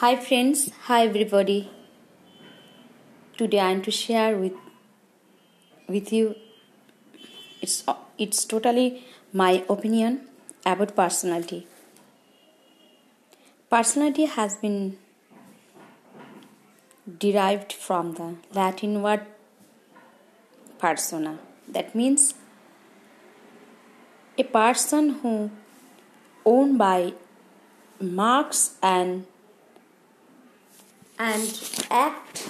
Hi friends, hi everybody. Today I am to share with with you it's it's totally my opinion about personality. Personality has been derived from the Latin word persona. That means a person who owned by marks and and act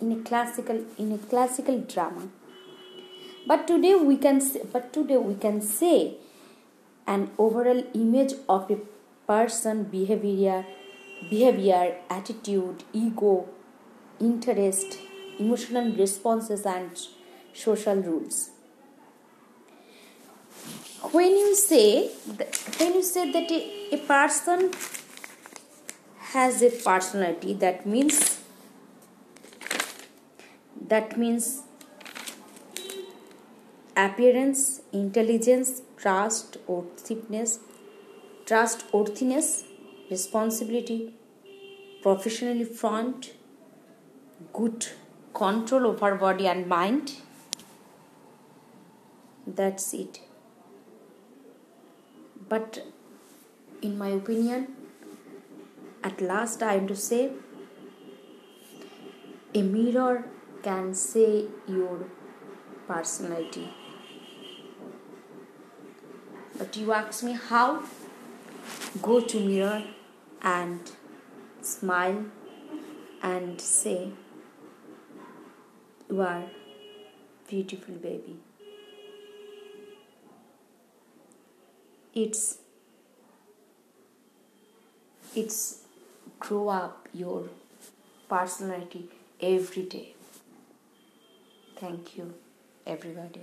in a classical in a classical drama. But today we can say, but today we can say an overall image of a person behavior behavior attitude ego interest emotional responses and social rules. When you say when you say that a, a person has a personality that means that means appearance intelligence trust worthiness trust worthiness responsibility professionally front good control over body and mind. That's it. But in my opinion at last I am to say a mirror can say your personality. But you ask me how? Go to mirror and smile and say you are beautiful baby. It's it's grow up your personality every day. Thank you, everybody.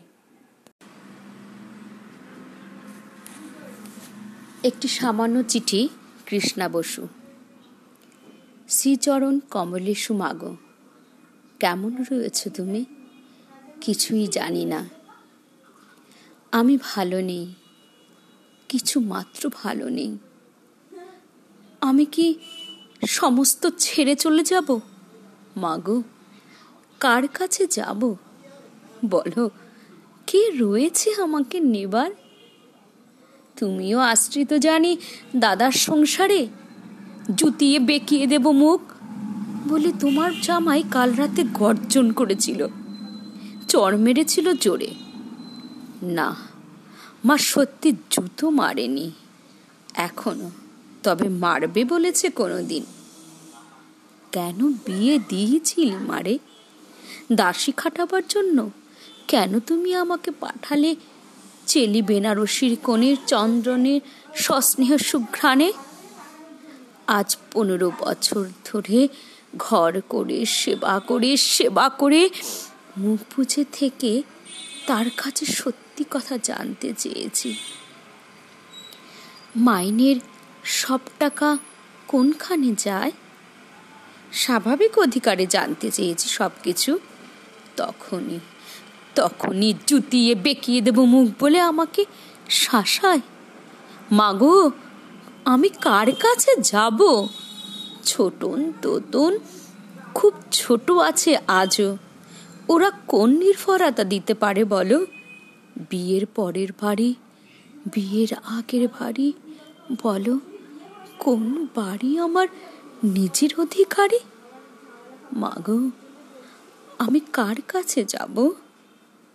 একটি সামান্য চিঠি কৃষ্ণা বসু। শ্রীচরণ কমলেশু মাগ কেমন রয়েছ তুমি? কিছুই জানি না। আমি ভালো নেই। কিছু মাত্র ভালো নেই। আমি কি সমস্ত ছেড়ে চলে যাব? মাগো, কার কাছে যাব? বলো, কে রয়েছে আমাকে নেবার? তুমিও আশ্রিত জানি দাদার সংসারে। জুতিয়ে বেঁকিয়ে দেব মুখ। বলে তোমার জামাই কাল রাতে গর্জন করেছিল। চর মেরেছিল জোরে। না, মা সত্যি জুতো মারেনি। এখনও তবে মারবে বলেছে কোনোদিন। কেন বিয়ে দিয়েছিল মারে? দাসী খাটাবার জন্য? কেন তুমি আমাকে পাঠালে? চেলি বেনারসির কোণের চন্দ্রনের সস্নেহ সুঘ্রাণে? আজ পনেরো বছর ধরে ঘর করে, সেবা করে সেবা করে মুখ বুঝে থেকে তার কাছে সত্যি কথা জানতে চেয়েছি। মাইনের সব টাকা কোনখানে যায়? স্বাভাবিক অধিকারে জানতে চেয়েছি সব কিছু তখনই তখনই জুতিয়ে বেঁকিয়ে দেব মুখ বলে আমাকে শাসায়। মাগো, আমি কার কাছে যাব? ছোটন তোতন খুব ছোট আছে আজও। ওরা কোন নির্ভরতা দিতে পারে বলো? বিয়ের পরের বাড়ি, বিয়ের আগের বাড়ি বলো? কোন বাড়ি আমার নিজের অধিকারী? মাগো, আমি কার কাছে যাব?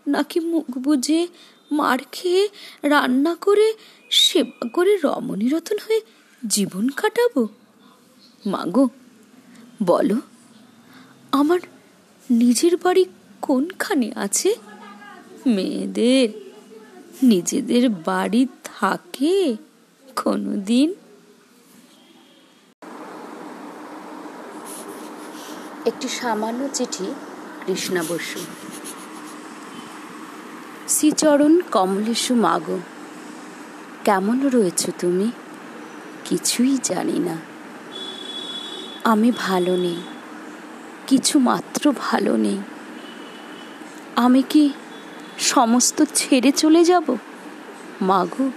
নাকি মুখ বুঝে মার খেয়ে রান্না করে, সেবা করে রমণীরতন হয়ে জীবন কাটাবো? মাগো, বলো, আমার নিজের বাড়ি কোনখানে আছে? মেয়েদের, নিজেদের বাড়ি থাকে কোনো দিন একটি সামান্য চিঠি, কৃষ্ণা বসু। শ্রীচরণ কমলেশু, মাগো, কেমন রয়েছ তুমি? কিছুই জানি না। আমি ভালো নেই, কিছু মাত্র ভালো নেই। আমি কি সমস্ত ছেড়ে চলে যাব? মাগো,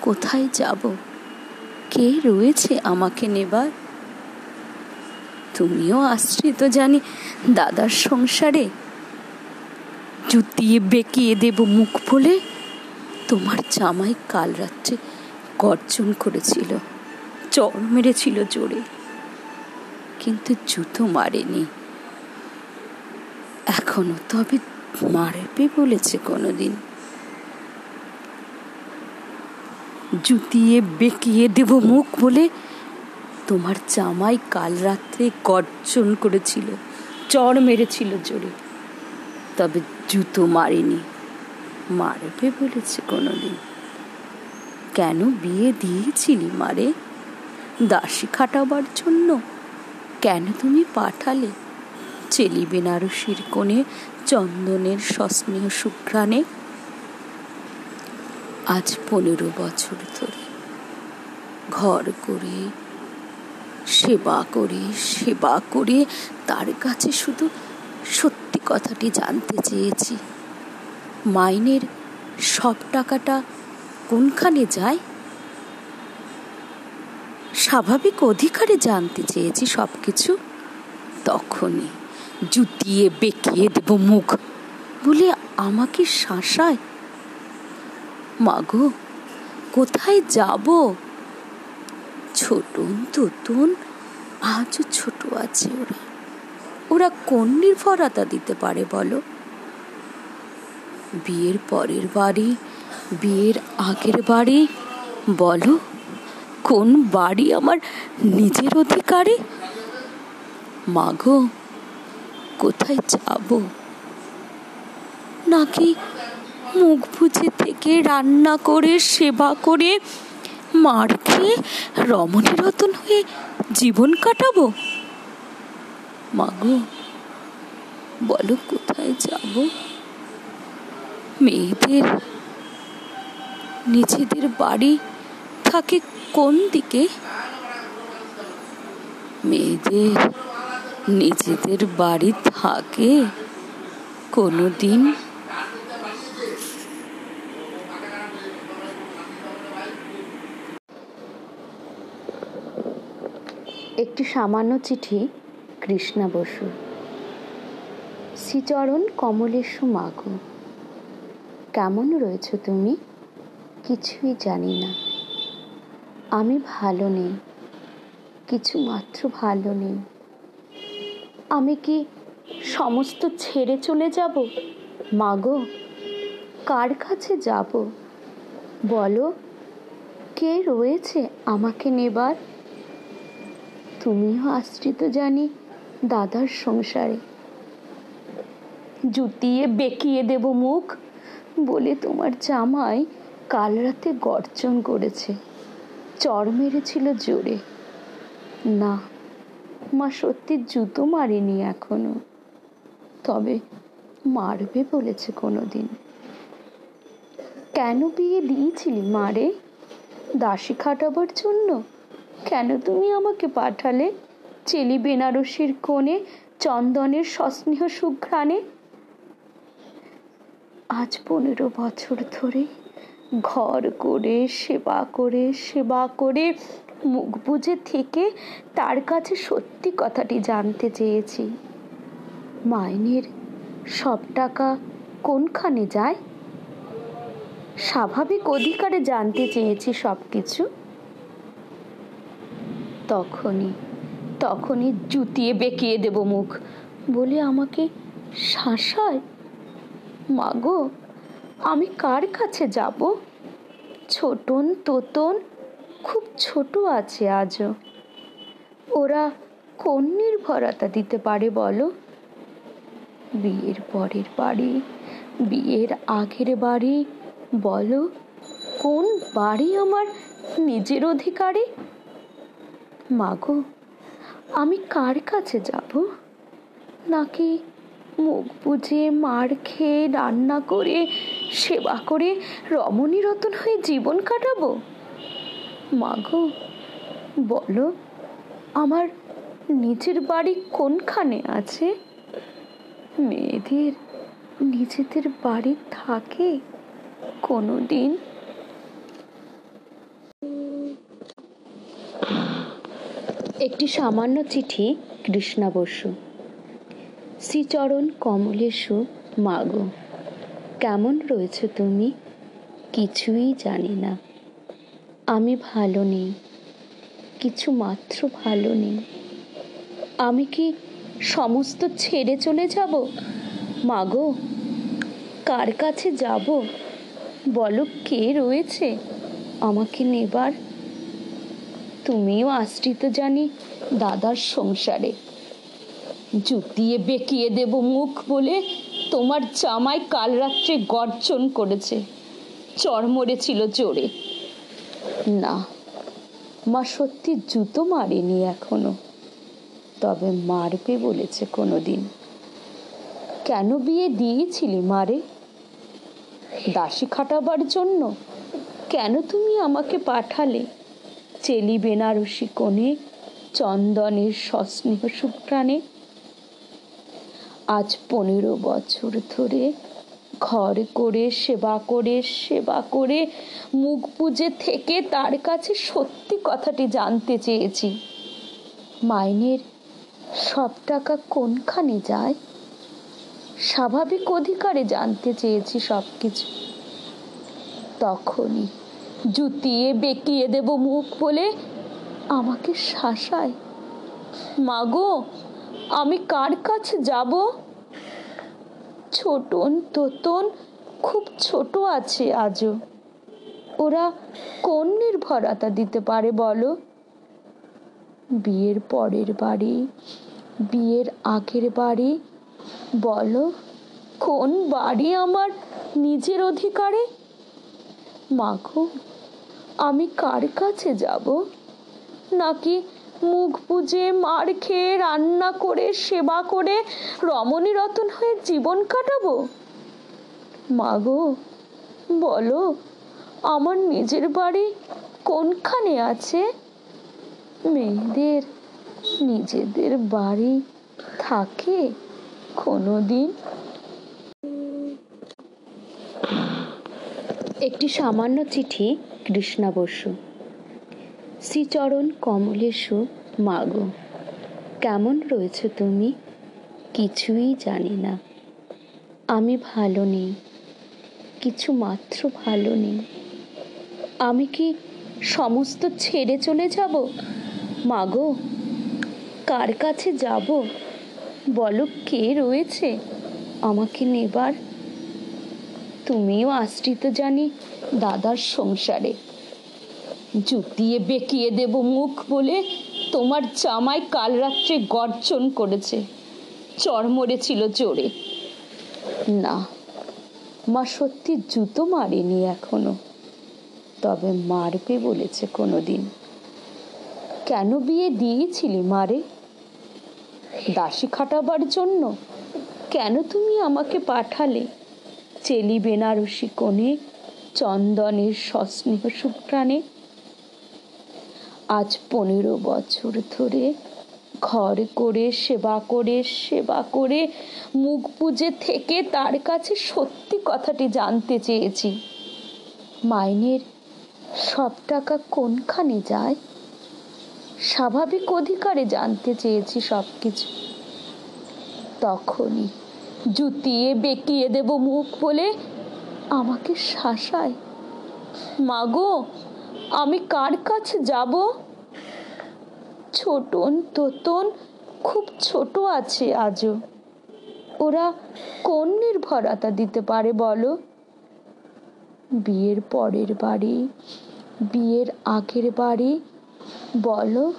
কোথায় যাব? কে রয়েছে আমাকে নেবার? তুমিও আশ্রিত জানি, দাদার সংসারে। জুতিয়ে বেঁকিয়ে দেব মুখ বলে, তোমার জামাই কাল রাত্রে গর্জন করেছিল, চর মেরেছিল জোরে। কিন্তু জুতো মারেনি। এখনও তবে মারবে বলেছে কোনোদিন। জুতিয়ে বেঁকিয়ে দেব মুখ বলে তোমার জামাই কাল রাত্রে গর্জন করেছিল চর মেরেছিল জোরে। তবে জুতো মারেনি, মারবে বলেছে কোনোদিন। কেন বিয়ে দিয়েছিলি মারে দাসী খাটাবার জন্য কেন তুমি পাঠালে? চেলি বেনারসির কোণে চন্দনের সস্নেহ সুঘ্রাণে। আজ পনেরো বছর ধরে ঘর করে সেবা করে সেবা করে তার কাছে শুধু সত্যি কথাটি জানতে চেয়েছি। মাইনের সব টাকাটা কোনখানে যায়? স্বাভাবিক অধিকারে জানতে চেয়েছি সব কিছু তখনই জুতিয়ে বেঁকিয়ে দেব মুখ বলে আমাকে শাসায় মাগো কোথায় যাব? ছোটন তোতন আজও ছোট আছে ওরা। ওরা কোন নির্ভরতা দিতে পারে বলো? বিয়ের পরের বাড়ি, বিয়ের আগের বাড়ি, বলো? কোন বাড়ি আমার নিজের অধিকারে? মাগো, কোথায় যাব? নাকি মুখ বুঝে থেকে রান্না করে, সেবা করে মার খেয়ে রমণী রতন হয়ে জীবন কাটাবো? মাগো, বলো কোথায় যাব? মেয়েদের, নিজেদের বাড়ি থাকে কোন দিকে? মেয়েদের, নিজেদের বাড়ি থাকে কোনো দিন একটি সামান্য চিঠি, কৃষ্ণা বসু। শ্রীচরণ কমলেশু মাগো। কেমন রয়েছ তুমি? কিছুই জানি না। আমি ভালো নেই। কিছু মাত্র ভালো নেই। আমি কি সমস্ত ছেড়ে চলে যাব? মাগো, কার কাছে যাব? বলো, কে রয়েছে আমাকে নেবার? তুমিও আশ্রিত জানি দাদার সংসারে। জুতিয়ে বেঁকিয়ে দেব মুখ বলে তোমার জামাই কাল রাতে গর্জন করেছে। চর মেরেছিল জোরে। না, মা সত্যি জুতো মারেনি এখনও। তবে মারবে বলেছে কোনো দিন কেন বিয়ে দিয়েছিলি মারে দাসী খাটাবার জন্য কেন তুমি আমাকে পাঠালে? চেলি বেনারসির কোণে, চন্দনের সস্নেহ সুঘ্রাণে? আজ পনেরো বছর ধরে ঘর করে, সেবা করে সেবা করে, মুখ বুঝে থেকে তার কাছে সত্যি কথাটি জানতে চেয়েছি। মাইনের সব টাকা কোনখানে যায়? স্বাভাবিক অধিকারে জানতে চেয়েছি সব কিছু তখনই তখনই জুতিয়ে বেঁকিয়ে দেব মুখ। বলে আমাকে, শাসায়, মাগো, আমি কার কাছে যাব? ছোটন তোতন খুব ছোট আছে আজও। ওরা কোন নির্ভরতা দিতে পারে বলো? বিয়ের পরের বাড়ি, বিয়ের আগের বাড়ি, বলো, কোন বাড়ি আমার নিজের অধিকারে? মাগো আমি কার কাছে যাব? নাকি মুখ বুঝে মার খেয়ে, রান্না করে, সেবা করে রমণী রতন হয়ে জীবন কাটাবো? মাগো বলো, আমার নিজের বাড়ি কোনখানে আছে? মেয়েদের নিজেদের বাড়ি থাকে কোনো দিন একটি সামান্য চিঠি, কৃষ্ণা বসু। শ্রীচরণ কমলেশু মাগো কেমন রয়েছে তুমি? কিছুই জানি না। আমি ভালো নেই, কিছু মাত্র ভালো নেই। আমি কি সমস্ত ছেড়ে চলে যাব? মাগো কার কাছে যাব? বলো কে রয়েছে? আমাকে নেবার তুমিও আশ্রিত জানি দাদার সংসারে। জুতিয়ে বেঁকিয়ে দেব মুখ বলে তোমার জামাই কাল রাত্রে গর্জন করেছে। চর মরেছিল জোরে। না, মা সত্যি জুতো মারেনি এখনও। তবে মারবে বলেছে কোনোদিন। কেন বিয়ে দিয়েছিলি মারে দাসী খাটাবার জন্য কেন তুমি আমাকে পাঠালে? চেলি বেনারসি কোণে চন্দনের সস্নেহ সুপ্রাণে। আজ পনেরো বছর ধরে ঘর করে, সেবা করে সেবা করে, মুখ বুঝে থেকে তার কাছে সত্যি কথাটি জানতে চেয়েছি। মাইনের সব টাকা কোনখানে যায়? স্বাভাবিক অধিকারে জানতে চেয়েছি সব কিছু তখনই জুতিয়ে বেঁকিয়ে দেব মুখ বলে আমাকে শাসায়। মাগো, আমি কার কাছে যাব? ছোটন তোতন খুব ছোট আছে আজও। ওরা কোন নির্ভরতা দিতে পারে বলো? বিয়ের পরের বাড়ি, বিয়ের আগের বাড়ি, বলো কোন বাড়ি আমার নিজের অধিকারে? মাখো আমি কার কাছে যাব? নাকি মুখ বুঝে মার খেয়ে রান্না করে, সেবা করে রমণী রতন হয়ে জীবন কাটাবো? মাগো, বলো, আমার নিজের বাড়ি কোনখানে আছে? মেয়েদের নিজেদের বাড়ি থাকে কোনোদিন একটি সামান্য চিঠি, কৃষ্ণা বসু। শ্রীচরণ কমলেশু মাগো কেমন রয়েছে তুমি? কিছুই জানি না। আমি ভালো নেই, কিছু মাত্র ভালো নেই। আমি কি সমস্ত ছেড়ে চলে যাব? মাগো কার কাছে যাব? বলো কে রয়েছে? আমাকে নেবার তুমিও আশ্রিত জানি দাদার সংসারে। জুতিয়ে বেঁকিয়ে দেব মুখ বলে তোমার জামাই কাল রাত্রে গর্জন করেছে। চর মরেছিল জোরে। না, মা সত্যি জুতো মারেনি এখনও। তবে মারবে বলেছে কোনোদিন। কেন বিয়ে দিয়েছিলি মারে দাসী খাটাবার জন্য। কেন তুমি আমাকে পাঠালে? চেলি বেনারসি কোণে, চন্দনের সস্নেহ সুপ্রাণে। আজ পনেরো বছর ধরে ঘর করে, সেবা করে সেবা করে, মুখ বুঝে থেকে তার কাছে সত্যি কথাটি জানতে চেয়েছি। মাইনের সব টাকা কোনখানে যায়? স্বাভাবিক অধিকারে জানতে চেয়েছি সব কিছু তখনই জুতিয়ে বেঁকিয়ে দেব মুখ বলে আমাকে শাসায়। মাগো, আমি কার কাছে যাব? ছোটন তোতন খুব ছোট আছে আজও। ওরা কোন নির্ভরতা দিতে পারে বলো? বিয়ের পরের বাড়ি, বিয়ের আগের বাড়ি, বলো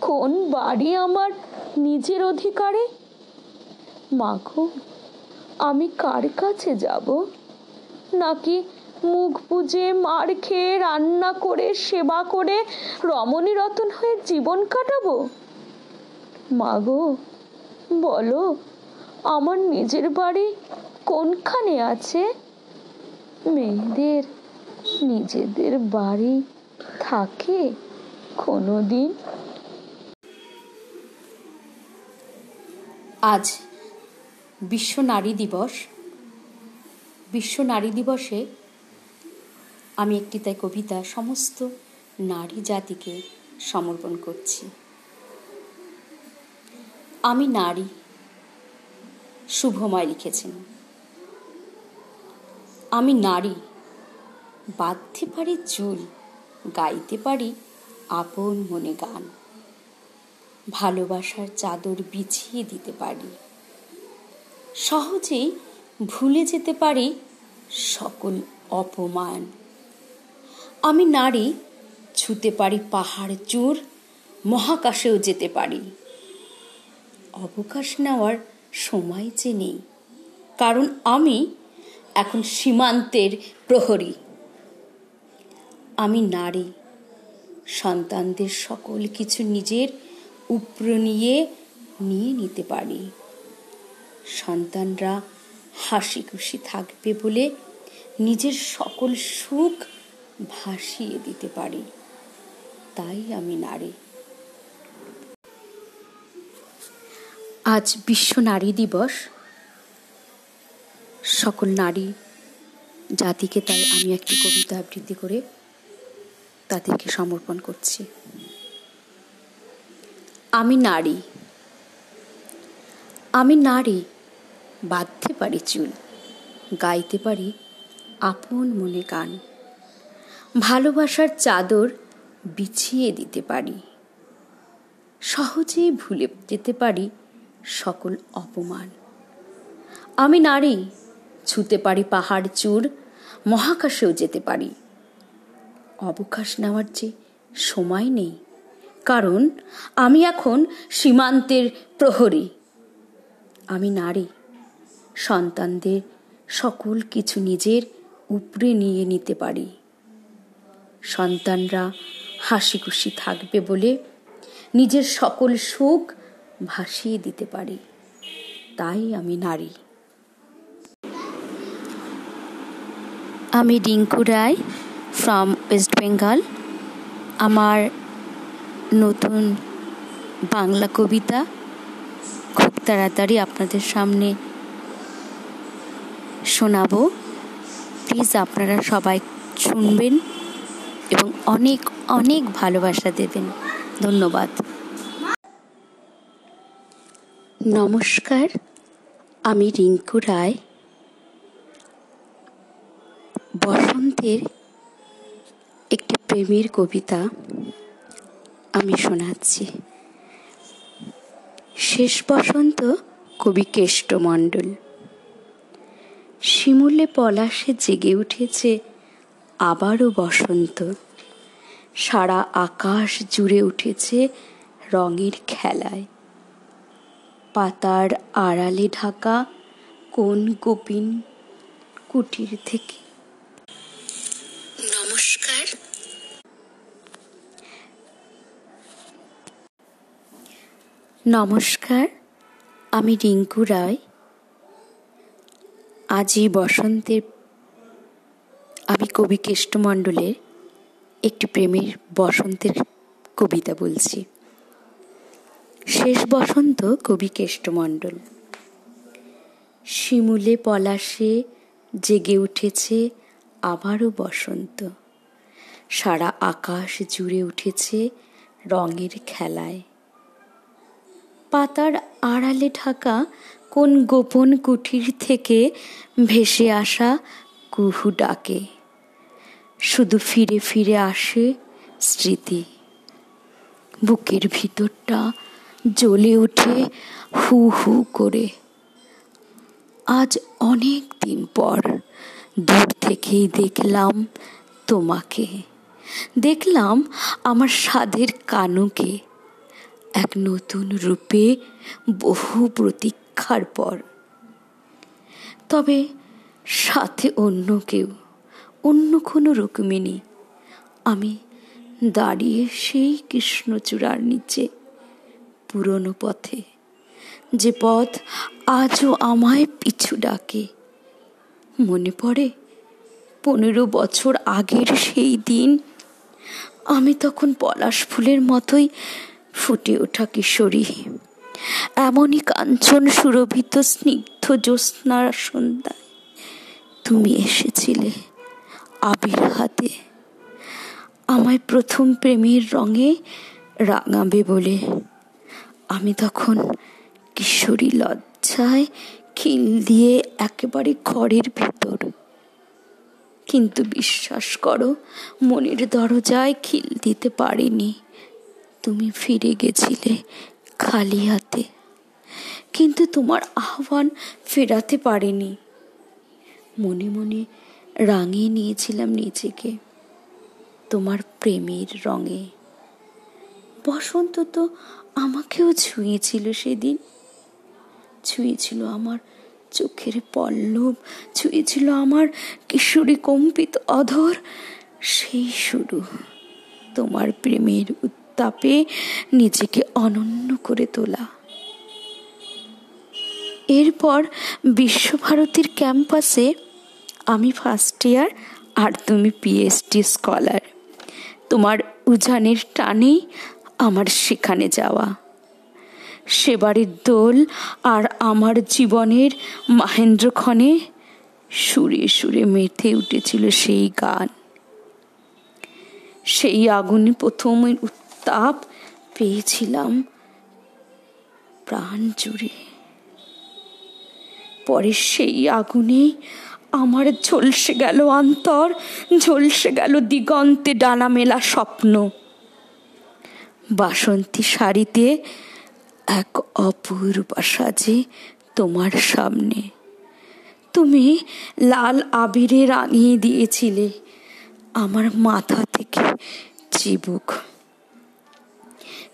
কোন বাড়ি আমার নিজের অধিকারে? মাখো আমি কার কাছে যাব? নাকি মুখ বুঝে মার খেয়ে রান্না করে, সেবা করে রমণী রতন হয়ে জীবন কাটাবো? মাগো, বলো, আমার নিজের বাড়ি কোনখানে আছে? মেয়েদের, নিজেদের বাড়ি থাকে কোনোদিন? আজ বিশ্ব নারী দিবস। বিশ্ব নারী দিবসে আমি একটি তাই কবিতা সমস্ত নারী জাতিকে সমর্পণ করছি। আমি নারী, শুভময় লিখেছেন। আমি নারী, বাঁধতে পারি চুল, গাইতে পারি আপন মনে গান। ভালোবাসার চাদর বিছিয়ে দিতে পারি। সহজেই ভুলে যেতে পারি সকল অপমান। আমি নারী, ছুতে পারি পাহাড় চূড় মহাকাশেও যেতে পারি। অবকাশ নেওয়ার সময় যে নেই, কারণ আমি এখন সীমান্তের প্রহরী। আমি নারী, সন্তানদের সকল কিছু নিজের উপর নিয়ে নিয়ে নিতে পারি। সন্তানরা হাসি খুশি থাকবে বলে নিজের সকল সুখ ভাসিয়ে দিতে পারি। তাই আমি নারী। আজ বিশ্ব নারী দিবস। সকল নারী জাতিকে তাই আমি একটি কবিতা আবৃত্তি করে তাদেরকে সমর্পণ করছি। আমি নারী। আমি নারী বাঁধতে পারি চুল, গাইতে পারি আপন মনে গান ভালোবাসার চাদর বিছিয়ে দিতে পারি, সহজেই ভুলে যেতে পারি সকল অপমান। আমি নারী, ছুতে পারি পাহাড় চূড়, মহাকাশেও যেতে পারি। অবকাশ নেওয়ার যে সময় নেই, কারণ আমি এখন সীমান্তের প্রহরী। আমি নারী সন্তানদের সকল কিছু নিজের উপরে নিয়ে নিতে পারি। সন্তানরা হাসি খুশি থাকবে বলে নিজের সকল সুখ ভাসিয়ে দিতে পারি। তাই আমি নারী। আমি Rinku Roy from West Bengal আমার নতুন বাংলা কবিতা খুব তাড়াতাড়ি আপনাদের সামনে শোনাবো। প্লিজ আপনারা সবাই শুনবেন এবং অনেক অনেক ভালোবাসা দেবেন। ধন্যবাদ। নমস্কার, আমি রিঙ্কু রায়। বসন্তের একটি প্রেমের কবিতা আমি শোনাচ্ছি। শেষ বসন্ত কবি কেষ্টমণ্ডল শিমুলে পলাশে জেগে উঠেছে আবারও বসন্ত। সারা আকাশ জুড়ে উঠেছে রঙের খেলায়। পাতার আড়ালে ঢাকা কোন গোপিন কুটির থেকে? নমস্কার। নমস্কার আমি রিঙ্কু রায়। আজই বসন্তের, আমি কবি কেষ্টমণ্ডলের একটি প্রেমের বসন্তের কবিতা বলছি। শেষ বসন্ত কবি কেষ্টমণ্ডল। শিমুলে পলাশে জেগে উঠেছে আবারও বসন্ত। সারা আকাশ জুড়ে উঠেছে রঙের খেলায়। পাতার আড়ালে ঢাকা কোন গোপন কুঠির থেকে ভেসে আসা কুহু ডাকে? শুধু ফিরে ফিরে আসে স্মৃতি। বুকের ভিতরটা জ্বলে ওঠে হু হু করে। আজ অনেক দিন পর দূর থেকেই দেখলাম তোমাকে। দেখলাম আমার সাধের কানুকে। এক নতুন রূপে বহু প্রতীক্ষার পর। তবে সাথে অন্য কেউ, অন্য কোনো রুক্মিণী, আমি দাঁড়িয়ে সেই কৃষ্ণচূড়ার নিচে পুরনো পথে, যে পথ আজও আমায় পিছু ডাকে। মনে পড়ে, পনেরো বছর আগের সেই দিন, আমি তখন পলাশ ফুলের মতোই ফুটে ওঠা কিশোরী। এমনই কাঞ্চন সুরভিত স্নিগ্ধ জ্যোৎস্নার সন্ধ্যায়। তুমি এসেছিলে আবির হাতে। আমায় প্রথম প্রেমের রঙে রাঙাবে বলে। আমি তখন কিশোরী লজ্জায় খিল দিয়ে একেবারে ঘরের ভেতর। কিন্তু বিশ্বাস করো, মনের দরজায় খিল দিতে পারিনি। তুমি ফিরে গেছিলে খালি হাতে। কিন্তু তোমার আহ্বান ফেরাতে পারিনি। মনে মনে রাঙিয়ে নিয়েছিলাম নিজেকে তোমার প্রেমের রঙে। বসন্ত তো আমাকেও ছুঁয়েছিল সেদিন। ছুঁয়েছিল আমার চোখের পল্লব, ছুঁয়েছিল আমার কিশোরী কম্পিত অধর। সেই শুরু তোমার প্রেমের উত্তাপে নিজেকে অনন্য করে তোলা। এরপর বিশ্বভারতীর ক্যাম্পাসে আমি ফার্স্ট ইয়ার আর তুমি পিএইচডি স্কলার তোমার উজানের টানেই আমার সেখানে যাওয়া। সেবারের দোল আর আমার জীবনের মাহেন্দ্রক্ষণে সুরে সুরে মেতে উঠেছিল সেই গান। সেই আগুনে প্রথম উত্তাপ পেয়েছিলাম প্রাণ জুড়ে। পরে সেই আগুনে আমার ঝলসে গেল অন্তর, ঝলসে গেল দিগন্তে ডানা মেলা স্বপ্ন। বাসন্তী শাড়িতে এক অপূর্ব সাজে তোমার সামনে। তুমি লাল আবিরে রাঙিয়ে দিয়েছিলে। আমার মাথা থেকে চিবুক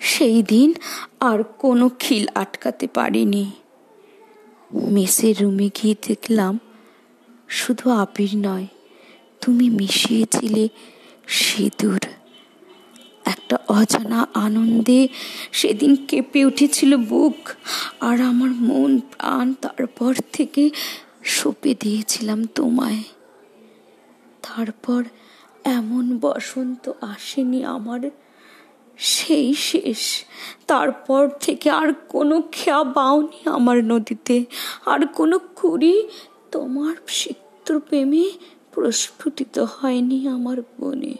সেই দিন আর কোনো খিল আটকাতে পারিনি। মেসের রুমে গিয়ে দেখলাম শুধু আবির নয়, তুমি মিশিয়েছিলে সিঁদুর। একটা অজানা আনন্দে সেদিন কেঁপে উঠেছিল বুক আর আমার মন প্রাণ তারপর থেকে সঁপে দিয়েছিলাম তোমায়। তারপর এমন বসন্ত আসেনি আমার সেই শেষ। তারপর থেকে আর কোনো খেয়া বাউনি আমার নদীতে। আর কোনো কুড়ি তোমার সিক্ত প্রেমে প্রস্ফুটিত হয়নি আমার বনে।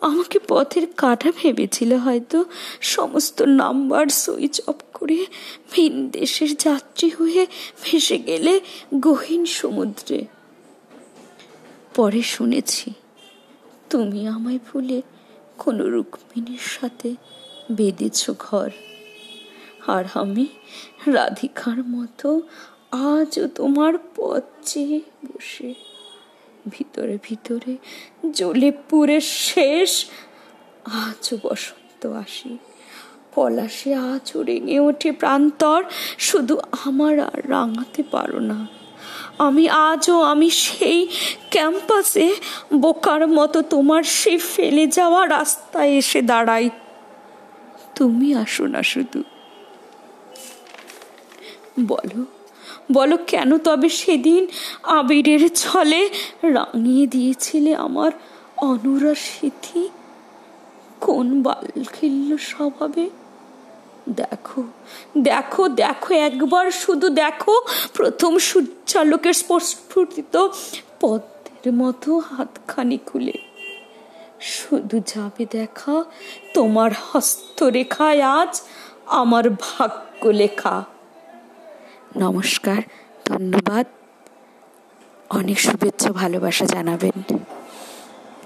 আমাকে পথের কাটা ভেবেছিল হয়তো। সমস্ত নাম্বার সুইচ অফ করে ভিন দেশের যাত্রী হয়ে ভেসে গেলে গহীন সমুদ্রে। পরে শুনেছি, তুমি আমায় ভুলে কোনো রুক্মিণীর সাথে বেঁধেছ ঘর। আর আমি রাধিকার মতো আজও তোমার পথ চেয়ে বসে। ভিতরে ভিতরে জ্বলে পুরে শেষ আজও বসন্ত আসি। পলাশে আজও রেঙে ওঠে প্রান্তর। শুধু আমার আর রাঙাতে পারো না। আমি আজও, আমি সেই ক্যাম্পাসে বোকার মতো তোমার সেই ফেলে যাওয়া রাস্তায় এসে দাঁড়াই। তুমি আসো না শুধু। বলো বলো কেন তবে সেদিন আবিরের ছলে রাঙিয়ে দিয়েছিলে আমার অনুরা স্মৃতি কোন বাল খেলল স্বভাবে? দেখো দেখো দেখো, একবার শুধু দেখো, প্রথম সূর্যালোকের স্ফুটিত পদ্মের মতো হাতখানি খুলে। শুধু যাবে দেখা, তোমার হস্তরেখায় আজ আমার ভাগ্য লেখা। নমস্কার, ধন্যবাদ। অনেক শুভেচ্ছা, ভালোবাসা জানাবেন।